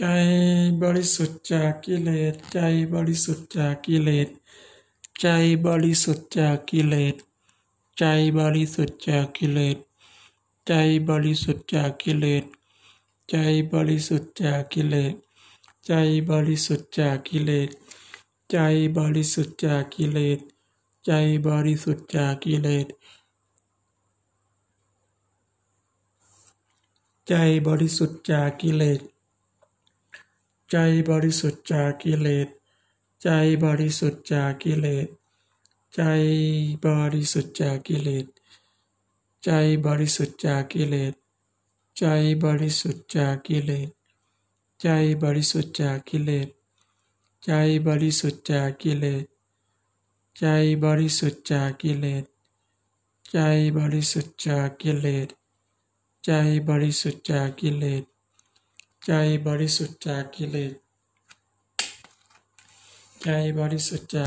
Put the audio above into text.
ใจบริสุทธิ์จากกิเลส ใจบริสุทธิ์จากกิเลส ใจบริสุทธิ์จากกิเลส ใจบริสุทธิ์จากกิเลส ใจบริสุทธิ์จากกิเลส ใจบริสุทธิ์จากกิเลส ใจบริสุทธิ์จากกิเลส ใจบริสุทธิ์จากกิเลส ใจบริสุทธิ์จากกิเลส ใจบริสุทธิ์จากกิเลส ใจบริสุทธิ์จากกิเลส ใจบริสุทธิ์จากกิเลส ใจบริสุทธิ์จากกิเลส ใจบริสุทธิ์จากกิเลส ใจบริสุทธิ์จากกิเลส ใจบริสุทธิ์จากกิเลส ใจบริสุทธิ์จากกิเลส ใจบริสุทธิ์จากกิเลส ใจบริสุทธิ์จากกิเลส ใจบริสุทธิ์จากกิเลส ใจบริสุทธิ์จากกิเลส ใจบริสุทธิ์จาก